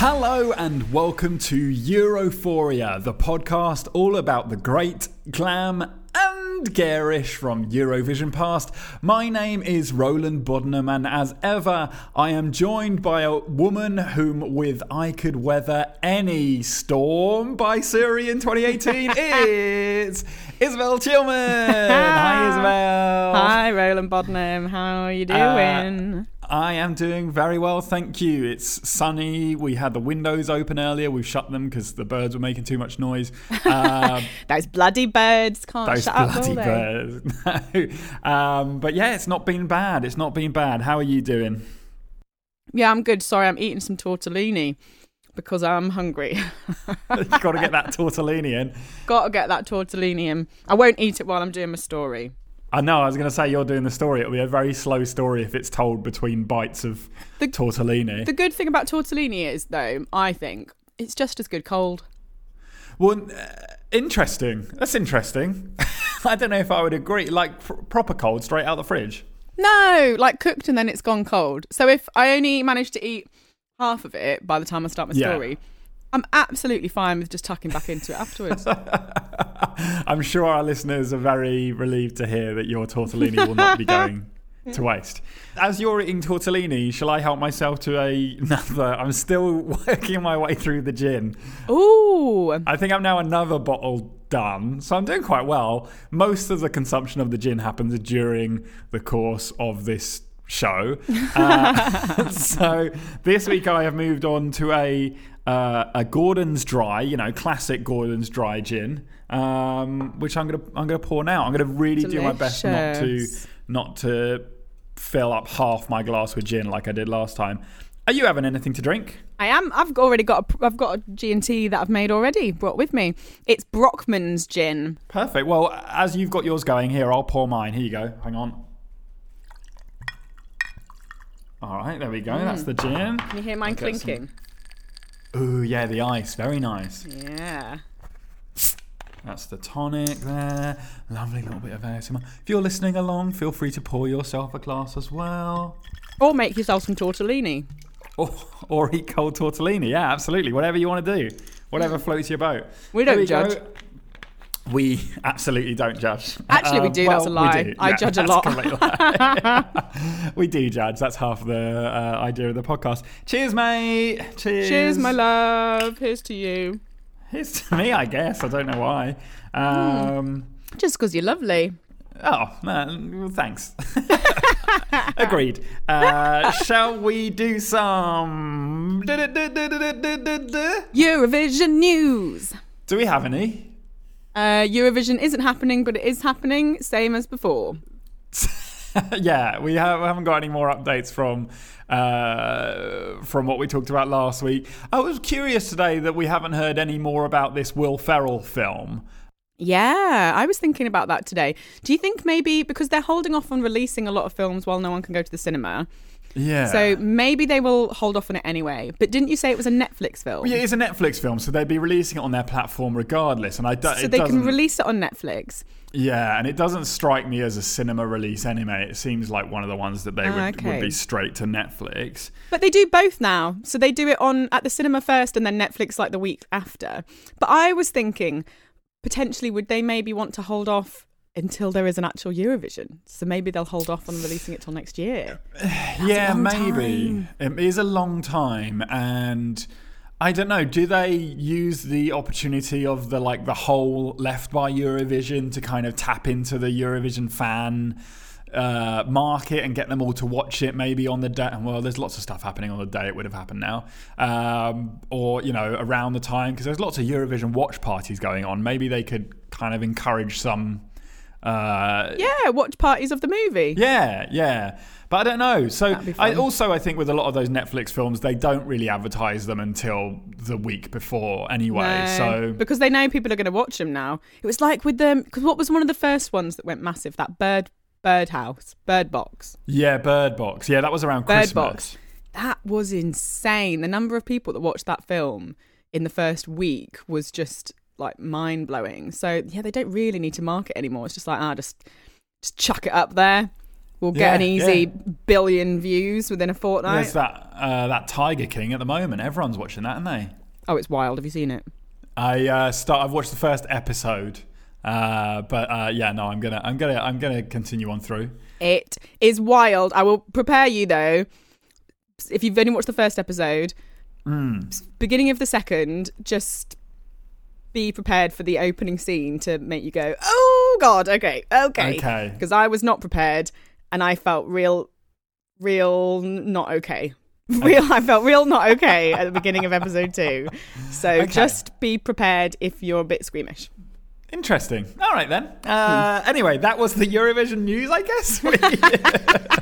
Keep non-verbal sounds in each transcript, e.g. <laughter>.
Hello and welcome to Europhoria, the podcast all about the great, glam, and garish from Eurovision past. My name is Roland Boddenham, and as ever, I am joined by a woman whom, with I Could Weather Any Storm by Siri in 2018, it's <laughs> Isabel Chilman. <laughs> Hi, Isabel. Hi, Roland Boddenham. How are you uh, doing? I am doing very well, thank you. It's sunny. We had the windows open earlier. We've shut them because the birds were making too much noise. <laughs> Um, those bloody birds can't those shut up, bloody they? birds. <laughs> no. Um, but yeah, it's not been bad. It's not been bad. How are you doing? Yeah, I'm good. Sorry, I'm eating some tortellini because I'm hungry. <laughs> You've got to get that tortellini in. Got to get that tortellini in. I won't eat it while I'm doing my story. I know. I was going to say you're doing the story. It'll be a very slow story if it's told between bites of The- tortellini. The good thing about tortellini is, though, I think it's just as good cold. Well, uh, interesting. That's interesting. <laughs> I don't know if I would agree. Like pr- proper cold, straight out the fridge. No, like cooked and then it's gone cold. So if I only manage to eat half of it by the time I start my Yeah. I'm absolutely fine with just tucking back into it afterwards. <laughs> I'm sure our listeners are very relieved to hear that your tortellini will not be going <laughs> to waste. As you're eating tortellini, shall I help myself to a- another? <laughs> I'm still working my way through the gin. Ooh, I think I'm now another bottle done, so I'm doing quite well. Most of the consumption of the gin happens during the course of this show. Uh, so this week I have moved on to a uh, a Gordon's Dry, you know, classic Gordon's Dry gin, um, which I'm gonna I'm gonna pour now. I'm gonna really do my best not to not to fill up half my glass with gin like I did last time. Are you having anything to drink? I am. I've already got. A, I've got a G and T that I've made already. Brought with me. It's Brockman's gin. Perfect. Well, as you've got yours going here, I'll pour mine. Here you go. Hang on. All right, there we go. That's the gin. Can you hear mine I'll clinking? Ooh, yeah, the ice. Very nice. Yeah. That's the tonic there. Lovely little bit of ASMR. If you're listening along, feel free to pour yourself a glass as well. Or make yourself some tortellini. <laughs> Or, or eat cold tortellini. Yeah, absolutely. Whatever you want to do. Whatever floats your boat. We don't we go. We absolutely don't judge. Actually, we Um, do. That's a well, lie. I judge a lot. <laughs> we do judge. That's half the uh, idea of the podcast. Cheers, mate. Cheers. Cheers, my love. Here's to you. Here's to me, I guess. I don't know why. Um, Just because you're lovely. Oh, man, well, thanks. <laughs> Agreed. Uh, <laughs> shall we do some. Eurovision news. Do we have any? Uh, Eurovision isn't happening, but it is happening, same as before. <laughs> yeah, we, have, we haven't got any more updates from uh, from what we talked about last week. I was curious today that we haven't heard any more about this Will Ferrell film. Yeah, I was thinking about that today. Do you think maybe because they're holding off on releasing a lot of films while no one can go to the cinema, Yeah. so maybe they will hold off on it anyway? But didn't you say it was a Netflix film? yeah, it's a Netflix film, so they'd be releasing it on their platform regardless. And I do, so they can release it on Netflix. Yeah, and it doesn't strike me as a cinema release anyway. It seems like one of the ones that they Ah, would, would be straight to Netflix. But they do both now. So they do it on at the cinema first and then Netflix like the week after. But I was thinking potentially would they maybe want to hold off until there is an actual Eurovision? So maybe they'll hold off on releasing it till next year. <sighs> <sighs> yeah, long maybe. It is a long time and I don't know, do they use the opportunity of the like the hole left by Eurovision to kind of tap into the Eurovision fan uh, market and get them all to watch it maybe on the day. Well, there's lots of stuff happening on the day it would have happened now, um, or you know around the time because there's lots of Eurovision watch parties going on. Maybe they could kind of encourage some. Uh, Yeah, watch parties of the movie. yeah, yeah. But I don't know. So I also I think with a lot of those Netflix films, they don't really advertise them until the week before anyway. No, So because they know people are going to watch them now. It was like with them because what was one of the first ones that went massive? That bird birdhouse, bird box. yeah, Bird Box. Yeah, that was around Bird Christmas. Box. That was insane. The number of people that watched that film in the first week was just like mind blowing. So yeah, they don't really need to market anymore. It's just like ah, just just chuck it up there. We'll get Yeah, an easy yeah. billion views within a fortnight. There's that uh, that Tiger King at the moment. Everyone's watching that, aren't they? Oh, it's wild. Have you seen it? I uh, start. I've watched the first episode, uh, but uh, yeah, no, I'm gonna, I'm gonna, I'm gonna continue on through. It is wild. I will prepare you though. If you've only watched the first episode, Mm. beginning of the second, just be prepared for the opening scene to make you go, "Oh God, okay, okay," Okay. because I was not prepared and I felt real, real not okay. <laughs> Real, I felt real not okay at the beginning of episode two. So Okay. just be prepared if you're a bit squeamish. Interesting. All right then. Uh, Anyway, that was the Eurovision news, I guess. <laughs>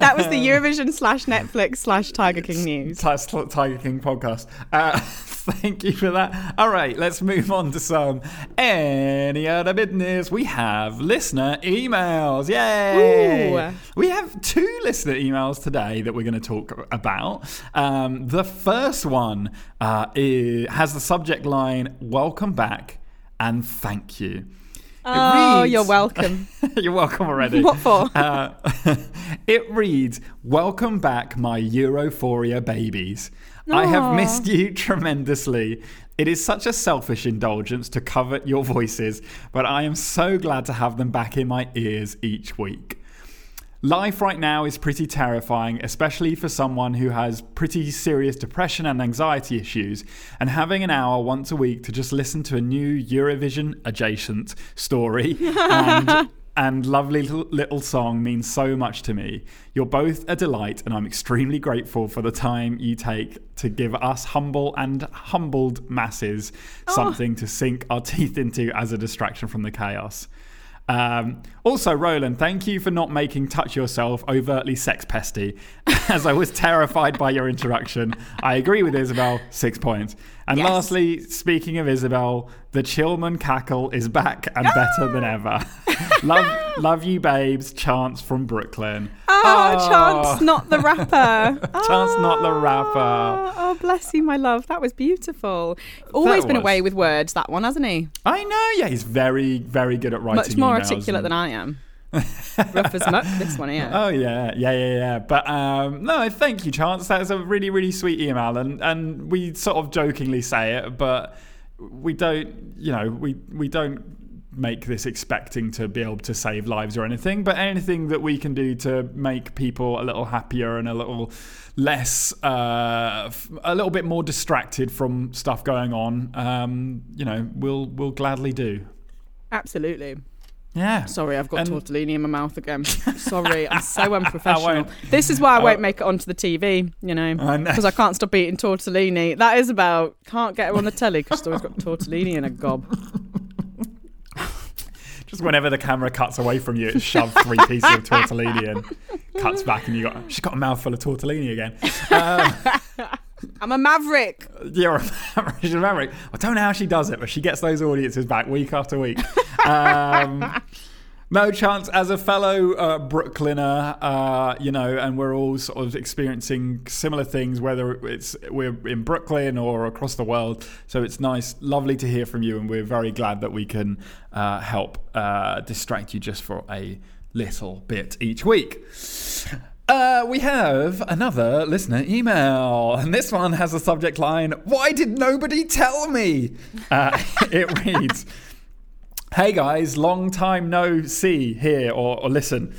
That was the Eurovision slash Netflix slash Tiger King news. Tiger King podcast. Uh, <laughs> thank you for that. All right, let's move on to some any other business. We have listener emails. Yay! Ooh. We have two listener emails today that we're going to talk about. Um, the first one uh, i- has the subject line "Welcome back" and "Thank you." It Oh, reads- you're welcome. <laughs> You're welcome already. What for? <laughs> Uh, <laughs> it reads, Welcome back, my Europhoria babies. I have missed you tremendously. It is such a selfish indulgence to covet your voices, but I am so glad to have them back in my ears each week. Life right now is pretty terrifying, especially for someone who has pretty serious depression and anxiety issues. And having an hour once a week to just listen to a new Eurovision adjacent story and, <laughs> and lovely little, little song means so much to me. You're both a delight, and I'm extremely grateful for the time you take to give us humble and humbled masses oh. something to sink our teeth into as a distraction from the chaos. Um, also, Roland, thank you for not making Touch Yourself overtly sex pesty, <laughs> as I was terrified by your introduction. I agree with Isabel, six points. And Yes. lastly, speaking of Isabel, the Chillman cackle is back and better than ever. <laughs> love, love you, babes. Chance from Brooklyn. Oh, Oh. Chance, not the rapper. <laughs> Chance, not the ah. rapper. Oh, oh, bless you, my love. That was beautiful. Always been was. away with words, that one, hasn't he? I know, yeah, he's very, very good at writing. Much more emails articulate and- than I am. Rough as muck, this one here. Oh yeah, yeah, yeah, yeah. But um, no, thank you, Chance. That's a really, really sweet email, and and we sort of jokingly say it, but we don't, you know, we we don't make this expecting to be able to save lives or anything, but anything that we can do to make people a little happier and a little less, uh, f- a little bit more distracted from stuff going on, um, you know, we'll we'll gladly do. Absolutely. Yeah. Sorry, I've got And- tortellini in my mouth again. <laughs> Sorry, I'm so unprofessional. This is why I I won't make it onto the TV, you know, I because I can't stop eating tortellini. That is about can't get her on the telly because she's always got tortellini in a gob. <laughs> Just whenever the camera cuts away from you, it shoves three pieces of tortellini and cuts back, and you got she's got a mouthful of tortellini again. Um, <laughs> I'm a maverick. <laughs> you're a she's a maverick. I don't know how she does it, but she gets those audiences back week after week. <laughs> Um, no chance as a fellow uh, Brooklyner, uh, you know, and we're all sort of experiencing similar things, whether it's we're in Brooklyn or across the world. So it's nice, lovely to hear from you, and we're very glad that we can uh, help uh, distract you just for a little bit each week. Uh, we have another listener email, and this one has a subject line Why did nobody tell me? Uh, <laughs> it reads Hey guys, long time no see here or, or listen.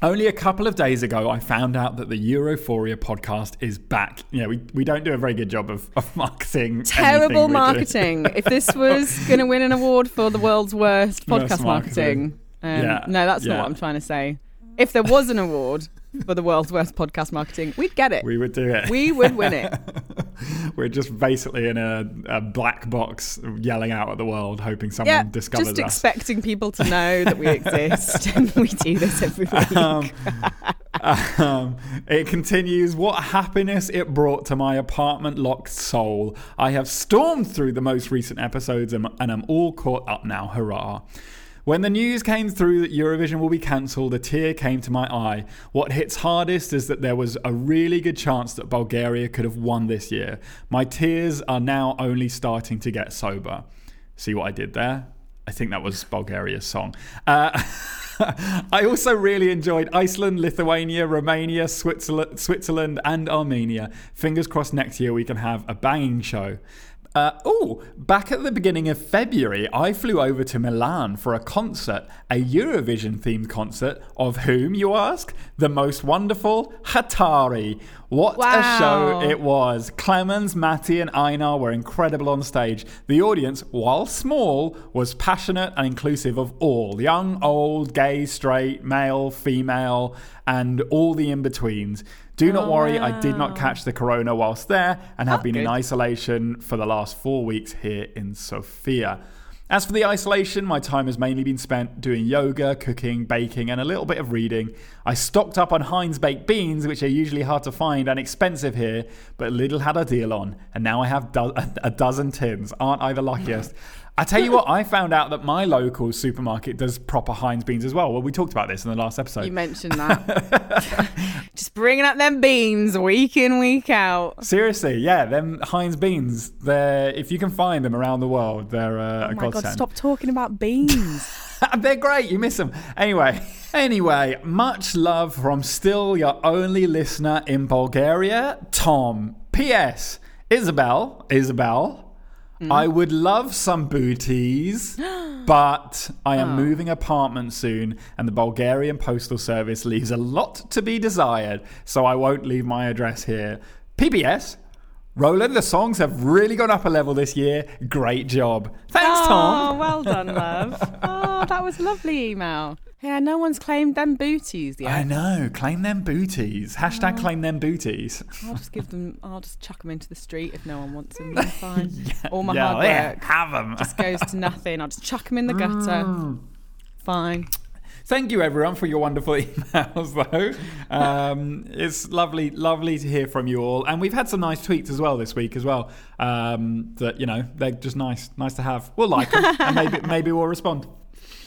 Only a couple of days ago, I found out that the Europhoria podcast is back. You know, we, we don't do a very good job of, of marketing. Terrible anything we do. marketing. if this was going to win an award for the world's worst podcast marketing, um, Yeah, no, that's yeah. not what I'm trying to say. If there was an award <laughs> for the world's worst podcast marketing, we'd get it. We would do it. We would win it. <laughs> We're just basically in a, a black box yelling out at the world, hoping someone yeah, discovers just us. expecting people to know that we <laughs> exist, and we do this every week. um, um, it continues what happiness it brought to my apartment locked soul i have stormed through the most recent episodes and, and i'm all caught up now hurrah when the news came through that Eurovision will be cancelled, a tear came to my eye. What hits hardest is that there was a really good chance that Bulgaria could have won this year. My tears are now only starting to get sober. See what I did there? I think that was Bulgaria's song. Uh, <laughs> I also really enjoyed Iceland, Lithuania, Romania, Switzerland, Switzerland, and Armenia. Fingers crossed next year we can have a banging show. Uh, oh, back at the beginning of February, I flew over to Milan for a concert, a Eurovision themed concert of whom, you ask? The most wonderful Hatari. What Wow. a show it was. Klemens, Matti, and Einar were incredible on stage. The audience, while small, was passionate and inclusive of all young, old, gay, straight, male, female, and all the in betweens. Do not Oh, worry, I did not ah. catch the corona whilst there and have been in isolation for the last four weeks here in Sofia. As for the isolation, my time has mainly been spent doing yoga, cooking, baking, and a little bit of reading. I stocked up on Heinz baked beans, which are usually hard to find and expensive here, but Lidl had a deal on, and now I have do- <laughs> a dozen tins. Aren't I the luckiest? <laughs> I tell you what, I found out that my local supermarket does proper Heinz beans as well. Well, we talked about this in the last episode. You mentioned that. <laughs> Just bringing up them beans week in, week out. Seriously, yeah, them Heinz beans. They're if you can find them around the world, they're uh, Oh a my god, godsend. stop talking about beans. <laughs> they're great. You miss them anyway. Anyway, much love from still your only listener in Bulgaria, Tom. P.S. Isabel, Isabel. Mm-hmm. I would love some booties, <gasps> but I am oh. moving apartment soon, and the Bulgarian postal service leaves a lot to be desired, so I won't leave my address here. PBS. Roland, the songs have really gone up a level this year. Great job. Thanks, Tom. Oh, well done, love. Oh, that was a lovely email. Yeah, no one's claimed them booties yet. I know. Claim them booties. Hashtag claim them booties. I'll just give them. I'll just chuck them into the street if no one wants them. Then <laughs> fine. All my yeah, hard yeah, work have them. just goes to nothing. I'll just chuck them in the gutter. Mm. Fine. Thank you, everyone, for your wonderful <laughs> emails, though. Um, it's lovely, lovely to hear from you all, and we've had some nice tweets as well this week as well. Um, that you know they're just nice, nice to have. We'll like them, and maybe <laughs> maybe we'll respond.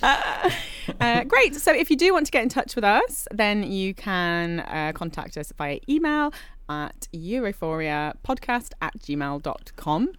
Uh, great. So if you do want to get in touch with us, then you can uh, contact us via email at europhoriapodcast at gmail.com.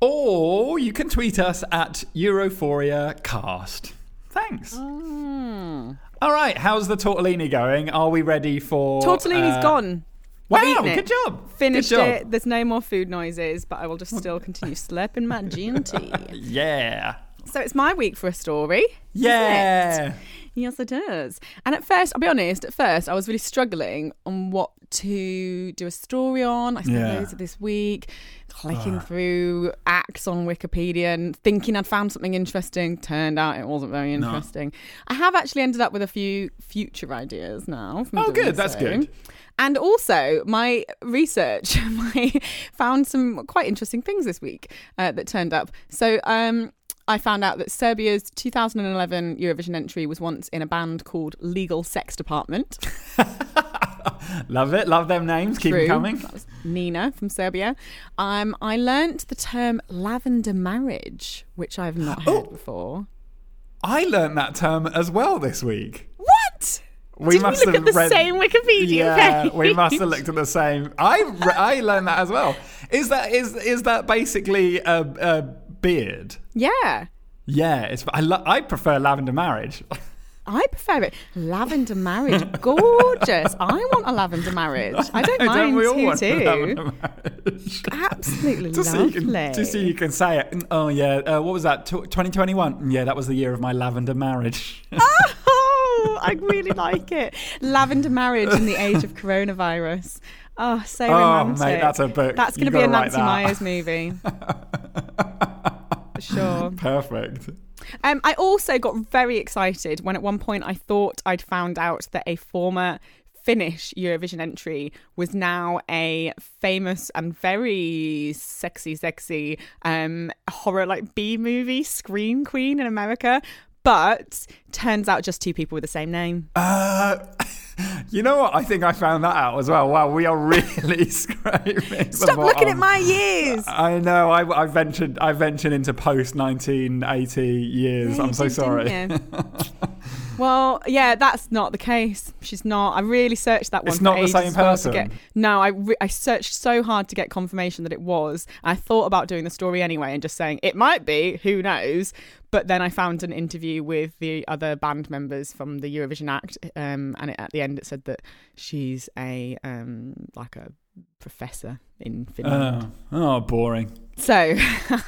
Or you can tweet us at EurophoriaCast. Thanks. Mm. All right, how's the tortellini going? Are we ready for Tortellini's uh, gone. Wow, good job. Finished good job. it. There's no more food noises, but I will just still continue <laughs> slurping my G&T. <laughs> Yeah. So it's my week for a story. Yeah. Yes, it is. And at first, I'll be honest, at first I was really struggling on what to do a story on. I spent Yeah. loads of this week clicking through acts on Wikipedia and thinking I'd found something interesting. Turned out it wasn't very No. interesting. I have actually ended up with a few future ideas now. Oh, good. That's good. And also, my research, <laughs> I found some quite interesting things this week uh, that turned up. So, um, I found out that Serbia's 2011 Eurovision entry was once in a band called Legal Sex Department. <laughs> Love it. Love them names. Keep them coming. That was Nina from Serbia. Um, I learnt the term lavender marriage, which I've not heard Oh. before. I learned that term as well this week. What? We Did must we have at the read- same Wikipedia Yeah, page? we must have looked at the same. I I learned that as well. Is that is is that basically a, a beard? Yeah. Yeah, it's. I lo- I prefer lavender marriage. I prefer it. Lavender marriage. Gorgeous. <laughs> I want a lavender marriage. I don't mind all who want too. lavender marriage? Absolutely Just so, lovely. you can, just so you can say it. Mm, Oh yeah, uh, what was that? 2021. Yeah, that was the year of my lavender marriage. <laughs> Oh, I really like it. Lavender marriage in the age of coronavirus. Oh, so romantic. oh mate, that's a book. That's going to be a Nancy. Meyers movie. <laughs> For sure. <laughs> Perfect. Um, I also got very excited when at one point I thought I'd found out that a former Finnish Eurovision entry was now a famous and very sexy, sexy um, horror like B movie scream queen in America. But turns out just two people with the same name. Uh, <laughs> you know what? I think I found that out as well. Wow, we are really <laughs> scraping. Stop looking at my years. I know. I, I ventured. I ventured into post 1980 years. Yeah, I'm so did, sorry. <laughs> Well, yeah, that's not the case. She's not. I really searched that one. It's not the same well get- person? no, I re- I searched so hard to get confirmation that it was. I thought about doing the story anyway and just saying it might be. Who knows? But then I found an interview with the other band members from the Eurovision Act, um, and it, at the end it said that she's a um, like a professor in Finland. Oh, oh, boring. So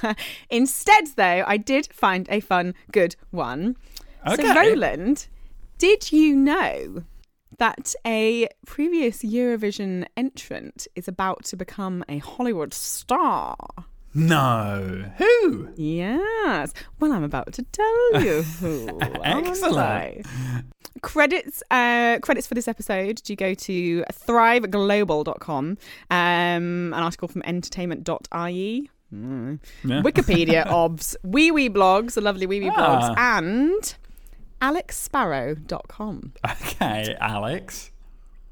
<laughs> instead, though, I did find a fun, good one. Okay. So, Roland, did you know that a previous Eurovision entrant is about to become a Hollywood star? No. Who? Yes. Well, I'm about to tell you who. <laughs> Excellent. Credits uh, credits for this episode do you go to thriveglobal.com, um, an article from entertainment.ie. Mm. Yeah. Wikipedia, <laughs> obs, wiwibloggs, the lovely wiwibloggs, Ah. and alexsparrow.com. Okay, Alex.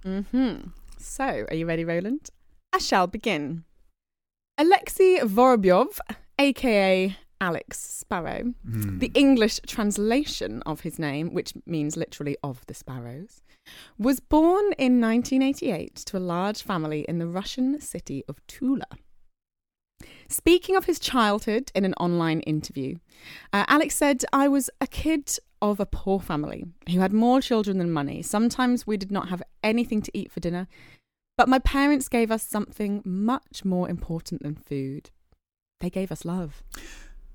Mm-hmm. So, are you ready, Roland? I shall begin. Alexei Vorobyov, aka Alex Sparrow, Hmm. the English translation of his name, which means literally of the sparrows, was born in 1988 to a large family in the Russian city of Tula. Speaking of his childhood in an online interview, uh, Alex said, I was a kid of a poor family who had more children than money. Sometimes we did not have anything to eat for dinner, but my parents gave us something much more important than food. They gave us love.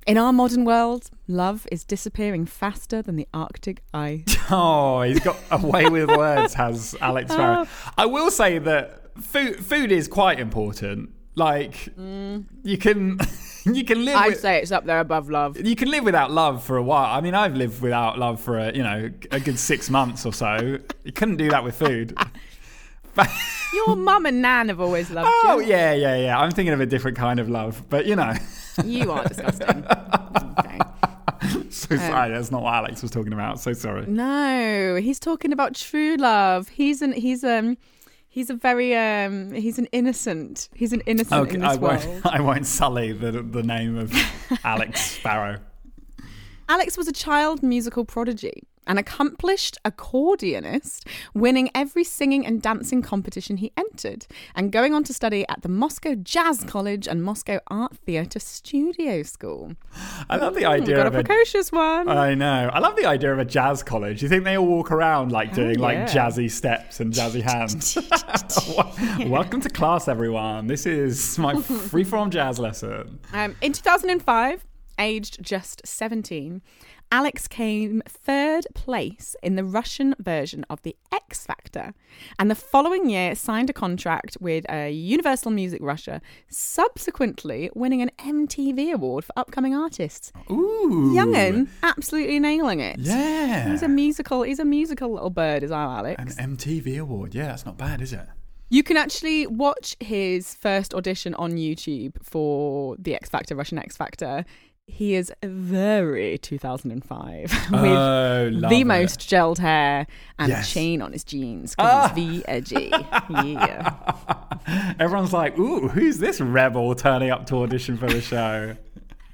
In our modern world, love is disappearing faster than the Arctic ice. <laughs> Oh, he's got a way with words, has Alex <laughs> ah. Sparrow. I will say that food food is quite important. Like mm. you can <laughs> <laughs> you can live I'd with, say it's up there above love. you can live without love for a while. I mean, I've lived without love for a you know a good six months or so. You couldn't do that with food. <laughs> Your mum and nan have always loved oh you. yeah, yeah, yeah. I'm thinking of a different kind of love, but you know. You are disgusting. <laughs> okay. So sorry, that's not what Alex was talking about. So sorry. No, he's talking about true love. He's an he's um he's a very um he's an innocent. He's an innocent in this I world. won't. <laughs> I won't sully the the name of <laughs> Alex Sparrow. Alex was a child musical prodigy, an accomplished accordionist, winning every singing and dancing competition he entered, and going on to study at the Moscow Jazz College and Moscow Art Theatre Studio School. I love the Ooh, idea got a of a. precocious one. I know. I love the idea of a jazz college. You think they all walk around like doing like yeah. jazzy steps and jazzy <laughs> hands? Welcome to class, everyone. This is my <laughs> freeform jazz lesson. Um, in 2005, aged just 17, Alex came third place in the Russian version of the X Factor, and the following year signed a contract with uh, Universal Music Russia, subsequently winning an MTV award for upcoming artists. Ooh, Youngin, absolutely nailing it. Yeah, He's a musical. He's a musical little bird, is our Alex. an MTV award. Yeah, that's not bad, is it? You can actually watch his first audition on YouTube for the X Factor, Russian X Factor. He is very 2005 <laughs> with oh, the it. most gelled hair and Yes. a chain on his jeans because Ah. he's V edgy. yeah. <laughs> Everyone's like, "Ooh, who's this rebel turning up to audition for the show?"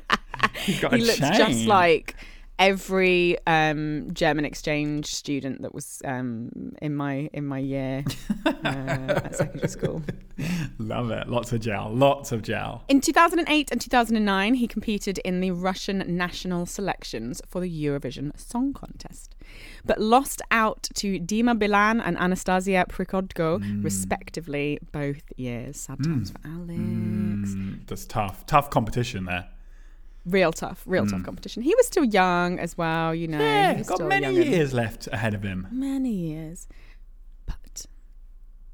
<laughs> He's got He a looks chain. just like every um, German exchange student that was um, in my in my year uh, at secondary school. <laughs> Love it. Lots of gel. Lots of gel. In 2008 and 2009, he competed in the Russian national selections for the Eurovision Song Contest, but lost out to Dima Bilan and Anastasia Prikhodko, Hmm. respectively, both years. Sad times for Alex. Mm, that's tough. Tough competition there. Real tough, real tough competition. He was still young as well, you know. he Hmm. Yeah, got still many young years left ahead of him. Many years. But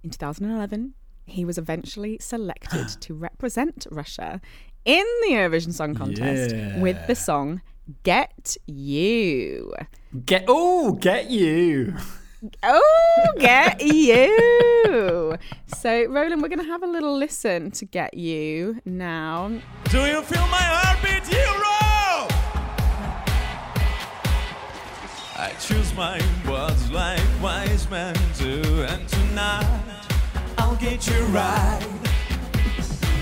in 2011, he was eventually selected <gasps> to represent Russia in the Eurovision Song Contest with the song Get You. Get oh, get you. Oh, <laughs> Get You. So, Roland, we're going to have a little listen to Get You now. Do you feel my heartbeat, hero? I choose my words like wise men do, and tonight I'll get you right.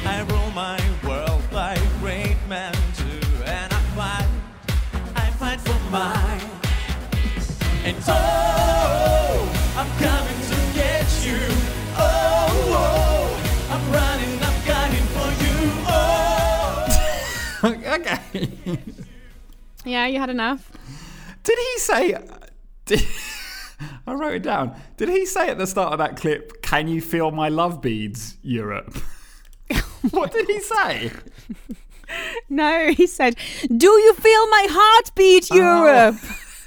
I rule my world like great men do, and I fight, I fight for mine. And oh, <laughs> Yeah, you had enough. Did he say? Did, <laughs> I wrote it down. Did he say at the start of that clip, "Can you feel my love beads, Europe"? <laughs> what did he say? No, he said, "Do you feel my heartbeat, Oh. Europe?"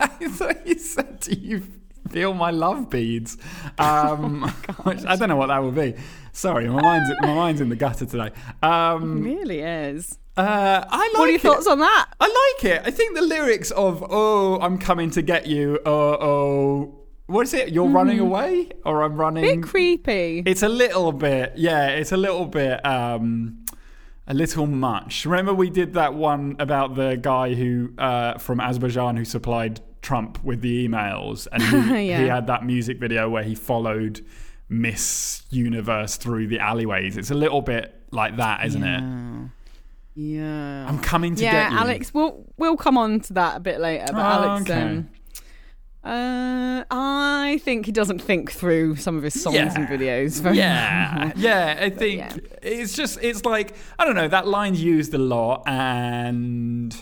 I thought he said, "Do you feel my love beads?" Um, which I don't know what that would be. Sorry, my mind's my mind's in the gutter today. Um, really is. uh, I like What are your it. thoughts on that? I like it. I think the lyrics of "Oh, I'm coming to get you," oh, oh, what is it? You're running away, or I'm running. Bit creepy. It's a little bit, yeah. It's a little bit, um, a little much. Remember, we did that one about the guy who uh, from Azerbaijan who supplied Trump with the emails, and he, <laughs> Yeah. he had that music video where he followed Miss Universe through the alleyways. It's a little bit like that, isn't it? yeah. I'm coming to yeah, get you. Alex. We'll we'll come on to that a bit later. But Oh, Alex, okay. um, uh, I think he doesn't think through some of his songs and videos. Very Yeah, yeah. I think yeah. it's just it's like I don't know. That line's used a lot, and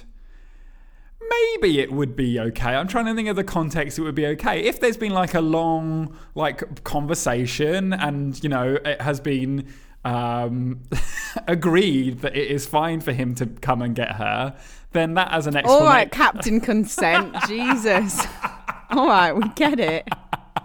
maybe it would be okay. I'm trying to think of the context. It would be okay if there's been like a long like conversation, and you know it has been um, <laughs> agreed that it is fine for him to come and get her. Then that as an explanation. All right, Captain Consent. <laughs> Jesus. All right, we get it.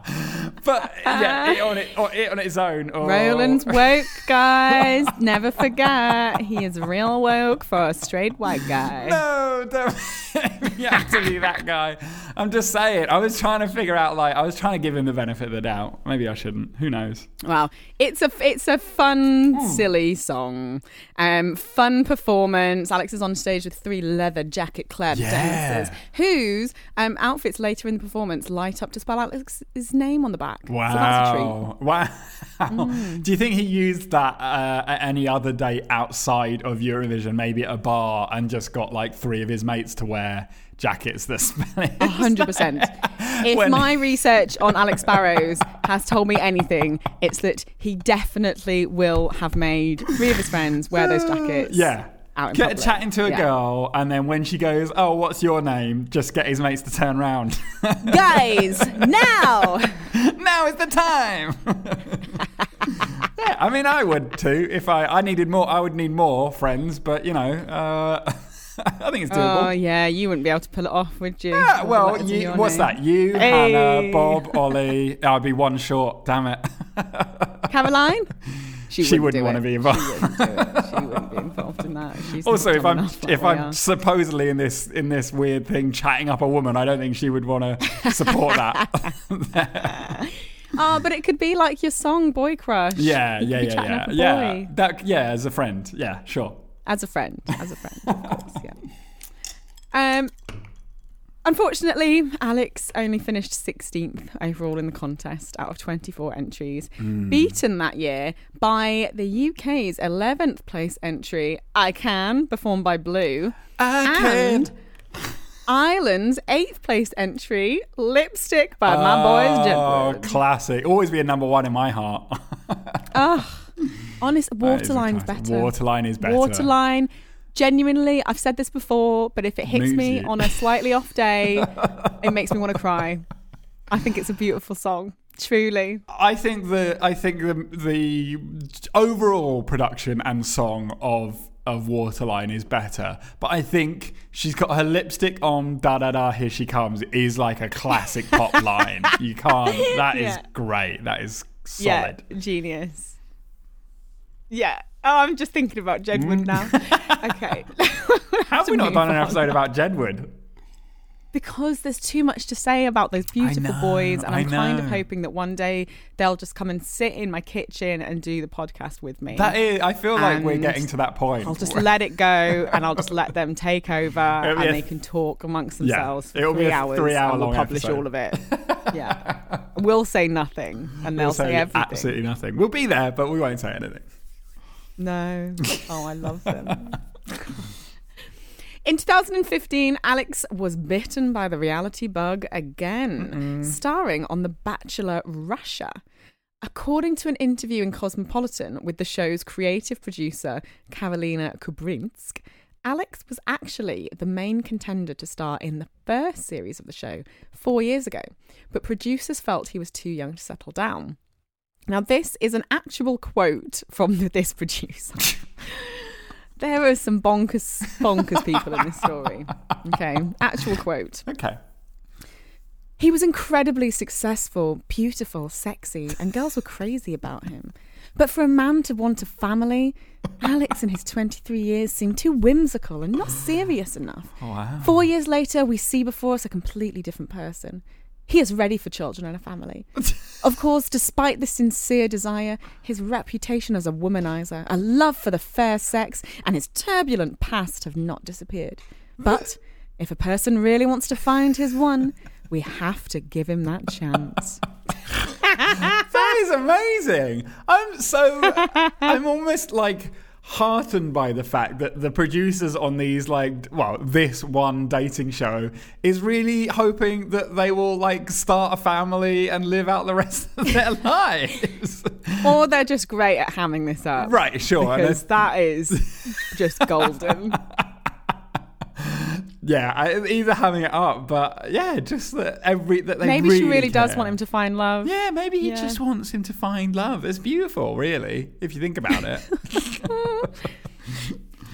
<laughs> but uh, yeah, it on it, or it on its own. Or, Roland's <laughs> woke, guys. Never forget. He is real woke for a straight white guy. No, don't <laughs> you have to be that guy. I'm just saying. I was trying to figure out, like, I was trying to give him the benefit of the doubt. Maybe I shouldn't. Who knows? Well, it's a it's a fun, Hmm. silly song. Um, fun performance. Alex is on stage with three leather jacket clad Yeah. dancers whose um, outfits later in the performance light up to spell Alex's name on the back. Wow. So that's a treat. Wow. <laughs> Do you think he used that uh, at any other day outside of Eurovision, maybe at a bar, and just got like three of his mates to wear jackets that spell it? A hundred percent. <laughs> If When- my research on Alex Sparrow has told me anything, it's that he definitely will have made three of his friends wear those jackets. Yeah. Out Get public. chatting to a Yeah. girl, and then when she goes, "Oh, what's your name?" Just get his mates to turn round. <laughs> Guys, now. now is the time. <laughs> yeah, I mean, I would too if I I needed more. I would need more friends, but you know, uh, <laughs> I think it's doable. Oh yeah, you wouldn't be able to pull it off, would you? Yeah, well, you, what's that? You, Hey. Hannah, Bob, Ollie. I'd be one short. Damn it. <laughs> Caroline? She wouldn't do wanna be involved. She wouldn't. She wouldn't be involved in that. She's Also, if I'm if I'm are. supposedly in this in this weird thing chatting up a woman, I don't think she would want to support that. <laughs> Oh, but it could be like your song "Boy Crush." yeah, yeah, yeah, yeah, yeah. That yeah, as a friend, yeah, sure. As a friend, as a friend, of course, yeah. Um, unfortunately, Alex only finished 16th overall in the contest out of 24 entries, Hmm. beaten that year by the UK's 11th place entry, "I Can," performed by Blue, and Ireland's eighth place entry, "Lipstick" by my boys Oh, classic. Always be a number one in my heart. <laughs> Honest, That is a Waterline's classic. better. Waterline is better. Waterline. Genuinely, I've said this before, but if it hits Moves me you. on a slightly off day, <laughs> it makes me want to cry. I think it's a beautiful song. Truly. I think the I think the the overall production and song of of Waterline is better, but I think she's got her lipstick on. Da da da. Here she comes. Is like a classic pop <laughs> line. You can't. That is Yeah. great. That is solid. Yeah, genius. Yeah. Oh, I'm just thinking about Jedward now. Mm. <laughs> okay. How <laughs> have we not done an episode about Jedward? because there's too much to say about those beautiful know, boys, and I'm kind of hoping that one day they'll just come and sit in my kitchen and do the podcast with me. That is. I feel like we're getting to that point. I'll just let it go and I'll just let them take over <laughs> and they can talk amongst Yeah, themselves for it'll be three a hours three-hour and we'll long publish episode. all of it. Yeah. we'll say nothing and they'll We'll say, say everything. absolutely nothing. We'll be there, but we won't say anything. No. <laughs> Oh, I love them. <laughs> In 2015, Alex was bitten by the reality bug again, starring on The Bachelor Russia. According to an interview in Cosmopolitan with the show's creative producer, Karolina Kubrinsk, Alex was actually the main contender to star in the first series of the show four years ago, but producers felt he was too young to settle down. Now, this is an actual quote from this producer. <laughs> there are some bonkers, bonkers people in this story. Okay, actual quote. Okay. He was incredibly successful, beautiful, sexy, and girls were crazy about him. But for a man to want a family, Alex in his 23 years seemed too whimsical and not serious enough. Wow. Four years later, we see before us a completely different person. He is ready for children and a family. <laughs> of course, despite this sincere desire, his reputation as a womanizer, a love for the fair sex, and his turbulent past have not disappeared. But <laughs> if a person really wants to find his one, we have to give him that chance. <laughs> That is amazing. I'm so I'm almost like heartened by the fact that the producers on these like well this one dating show is really hoping that they will like start a family and live out the rest of their <laughs> lives. or they're just great at hamming this up. right, sure. Because that is just golden. <laughs> yeah, I, either having it up, but yeah, just that every that they Maybe really she really does want him to find love. Yeah, maybe he Yeah. just wants him to find love. It's beautiful, really, if you think about it. <laughs>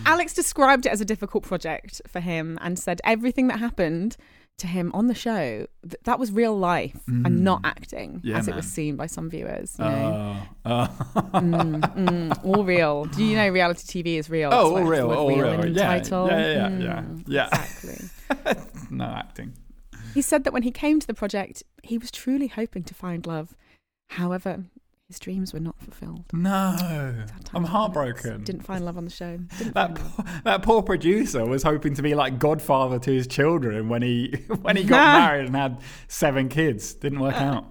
Alex described it as a difficult project for him and said everything that happened to him on the show th- that was real life and not acting Mm. Yeah, as it was seen by some viewers. You know? Oh, oh. <laughs> Mm, mm, all real. Do you know reality TV is real? Oh, all real, all real real. Yeah, title. yeah, yeah, Mm, yeah, yeah. Exactly. <laughs> no acting. He said that when he came to the project, he was truly hoping to find love. However, his dreams were not fulfilled. No, I'm heartbroken. Didn't find love on the show. Didn't That poor, that poor producer was hoping to be like godfather to his children when he <laughs> when he got married and had seven kids. Didn't work <laughs> out.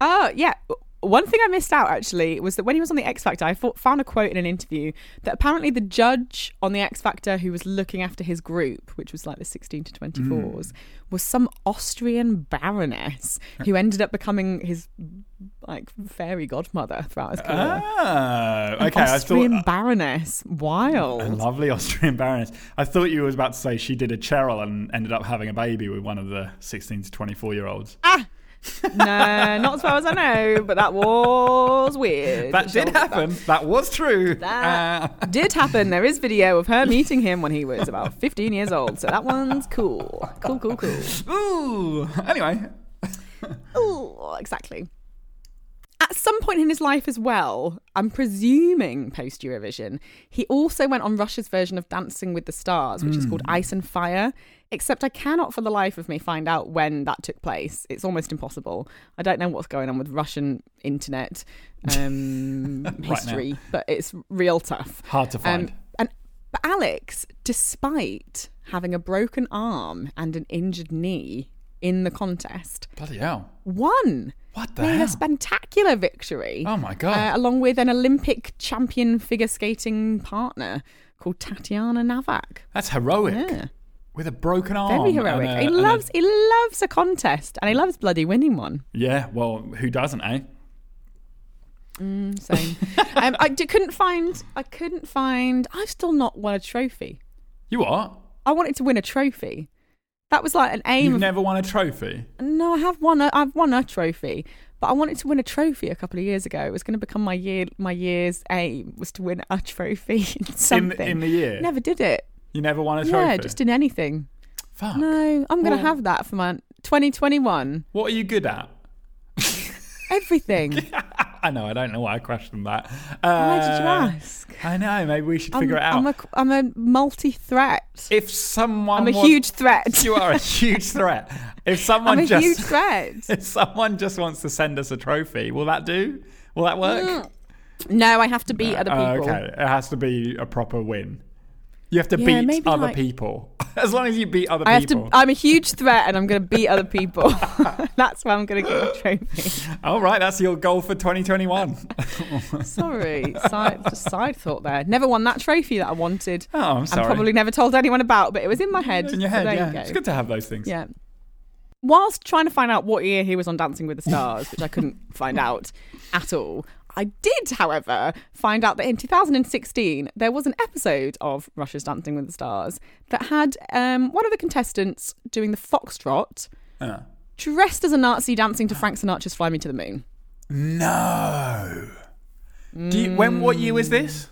Oh, yeah. One thing I missed out actually was that when he was on the X Factor, I found a quote in an interview that apparently the judge on the X Factor who was looking after his group, which was like the 16 to 24s, was some Austrian baroness who ended up becoming his like fairy godmother throughout his career. Ah, An okay. I Austrian thought baroness. Wild. a lovely Austrian baroness. I thought you were about to say she did a Cheryl and ended up having a baby with one of the 16 to 24 year olds. Ah! No, not as far as I know, but that was weird. That did happen. That was true. That- Uh, did happen. There is video of her meeting him when he was <laughs> about 15 years old. So that one's cool. Cool, cool, cool. ooh. Anyway, Ooh, exactly. At some point in his life as well, I'm presuming post Eurovision, he also went on Russia's version of Dancing with the Stars, which is called Ice and Fire. Except I cannot for the life of me find out when that took place. It's almost impossible. I don't know what's going on with Russian internet um, <laughs> history, but it's real tough. hard to find. Um, and but Alex, despite having a broken arm and an injured knee in the contest, Bloody hell. won. What the Made a spectacular victory. Oh my God. Uh, along with an Olympic champion figure skating partner called Tatiana Navka. That's heroic. Yeah, With a broken arm. very heroic. a- he and a- loves he loves a contest and he loves bloody winning one. yeah, well, who doesn't, eh? Mm, same. <laughs> um, I d- couldn't find. I couldn't find. I've still not won a trophy. You are. I wanted to win a trophy. That was like an aim. You've of- never won a trophy? No, I have won. A, I've won a trophy, but I wanted to win a trophy a couple of years ago. It was going to become my year. My year's aim was to win a trophy <laughs> in In, something. in the year? Never did it. You never won a trophy? Yeah, just in anything. Fuck. No, I'm going to Well- have that for my 2021. What are you good at? Everything. <laughs> I know, I don't know why I questioned that. Why did you Uh, ask? I know, maybe we should I'm, figure it out. I'm a, I'm a multi-threat. if someone I'm a huge threat. You are a huge threat. If <laughs> someone I'm a just huge threat. <laughs> if someone just wants to send us a trophy, will that do? Will that work? No, I have to beat other Uh, people. okay, it has to be a proper win. You have to Yeah, beat maybe other like- people. As long as you beat other I have people. to. I'm a huge threat, and I'm going to beat other people. <laughs> That's why I'm going to get a trophy. All right, that's your goal for 2021. <laughs> Sorry, side just side thought there. Never won that trophy that I wanted. Oh, I'm sorry. And probably never told anyone about, but it was in my head. in your so head, there yeah. you. It's good to have those things. Yeah. Whilst trying to find out what year he was on Dancing with the Stars, which I couldn't find out at all, I did, however, find out that in 2016 there was an episode of Russia's Dancing with the Stars that had um, one of the contestants doing the foxtrot Uh, dressed as a Nazi dancing to Frank Sinatra's "Fly Me to the Moon." no. Do you, when? What year was this?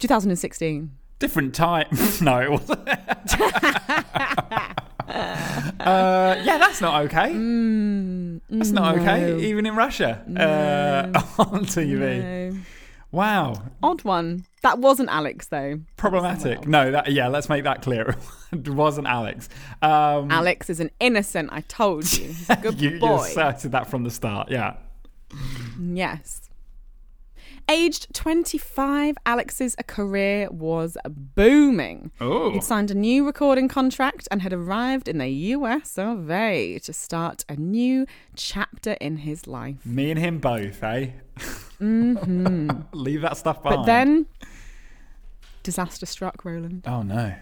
2016. Different time. <laughs> no, it wasn't. <laughs> <laughs> uh, yeah, that's not okay. that's not no. okay, even in Russia. Uh, <laughs> on TV. No. Wow, Odd one. That wasn't Alex though. problematic. No, that yeah. Let's make that clear. <laughs> it wasn't Alex. Um, Alex is an innocent. I told you. He's a good you, you asserted that from the start. Yeah. Yes. Aged 25, Alex's career was booming. Oh. He'd signed a new recording contract and had arrived in the US of A to start a new chapter in his life. Me and him both, eh? <laughs> Leave that stuff behind. Mm-hmm. But then, disaster struck Roland. Oh no.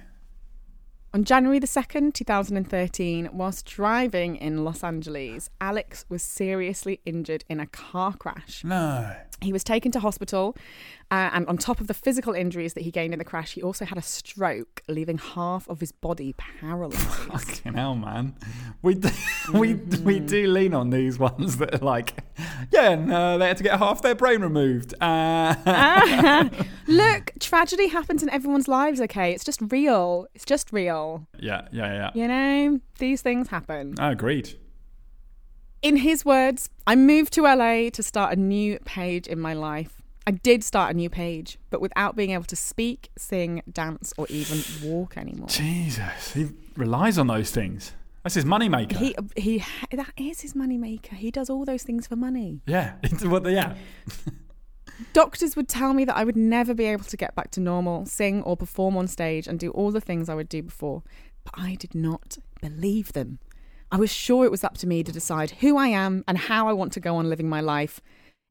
On January the 2nd, 2013, whilst driving in Los Angeles, Alex was seriously injured in a car crash. No. He was taken to hospital, uh, and on top of the physical injuries that he gained in the crash, he also had a stroke, leaving half of his body paralyzed. <laughs> Fucking hell, man. We do, <laughs> we we do lean on these ones that are like, yeah, and uh, they had to get half their brain removed. Uh, <laughs> Look, tragedy happens in everyone's lives, okay? It's just real. It's just real. yeah, yeah, yeah. You know, these things happen. I agreed. In his words, I moved to LA to start a new page in my life. I did start a new page, but without being able to speak, sing, dance, or even walk anymore. Jesus, he relies on those things. That's his moneymaker. He, he, that is his moneymaker. He does all those things for money. yeah, <laughs> it's what the, yeah. Doctors would tell me that I would never be able to get back to normal, sing or perform on stage and do all the things I would do before. But I did not believe them. I was sure it was up to me to decide who I am and how I want to go on living my life.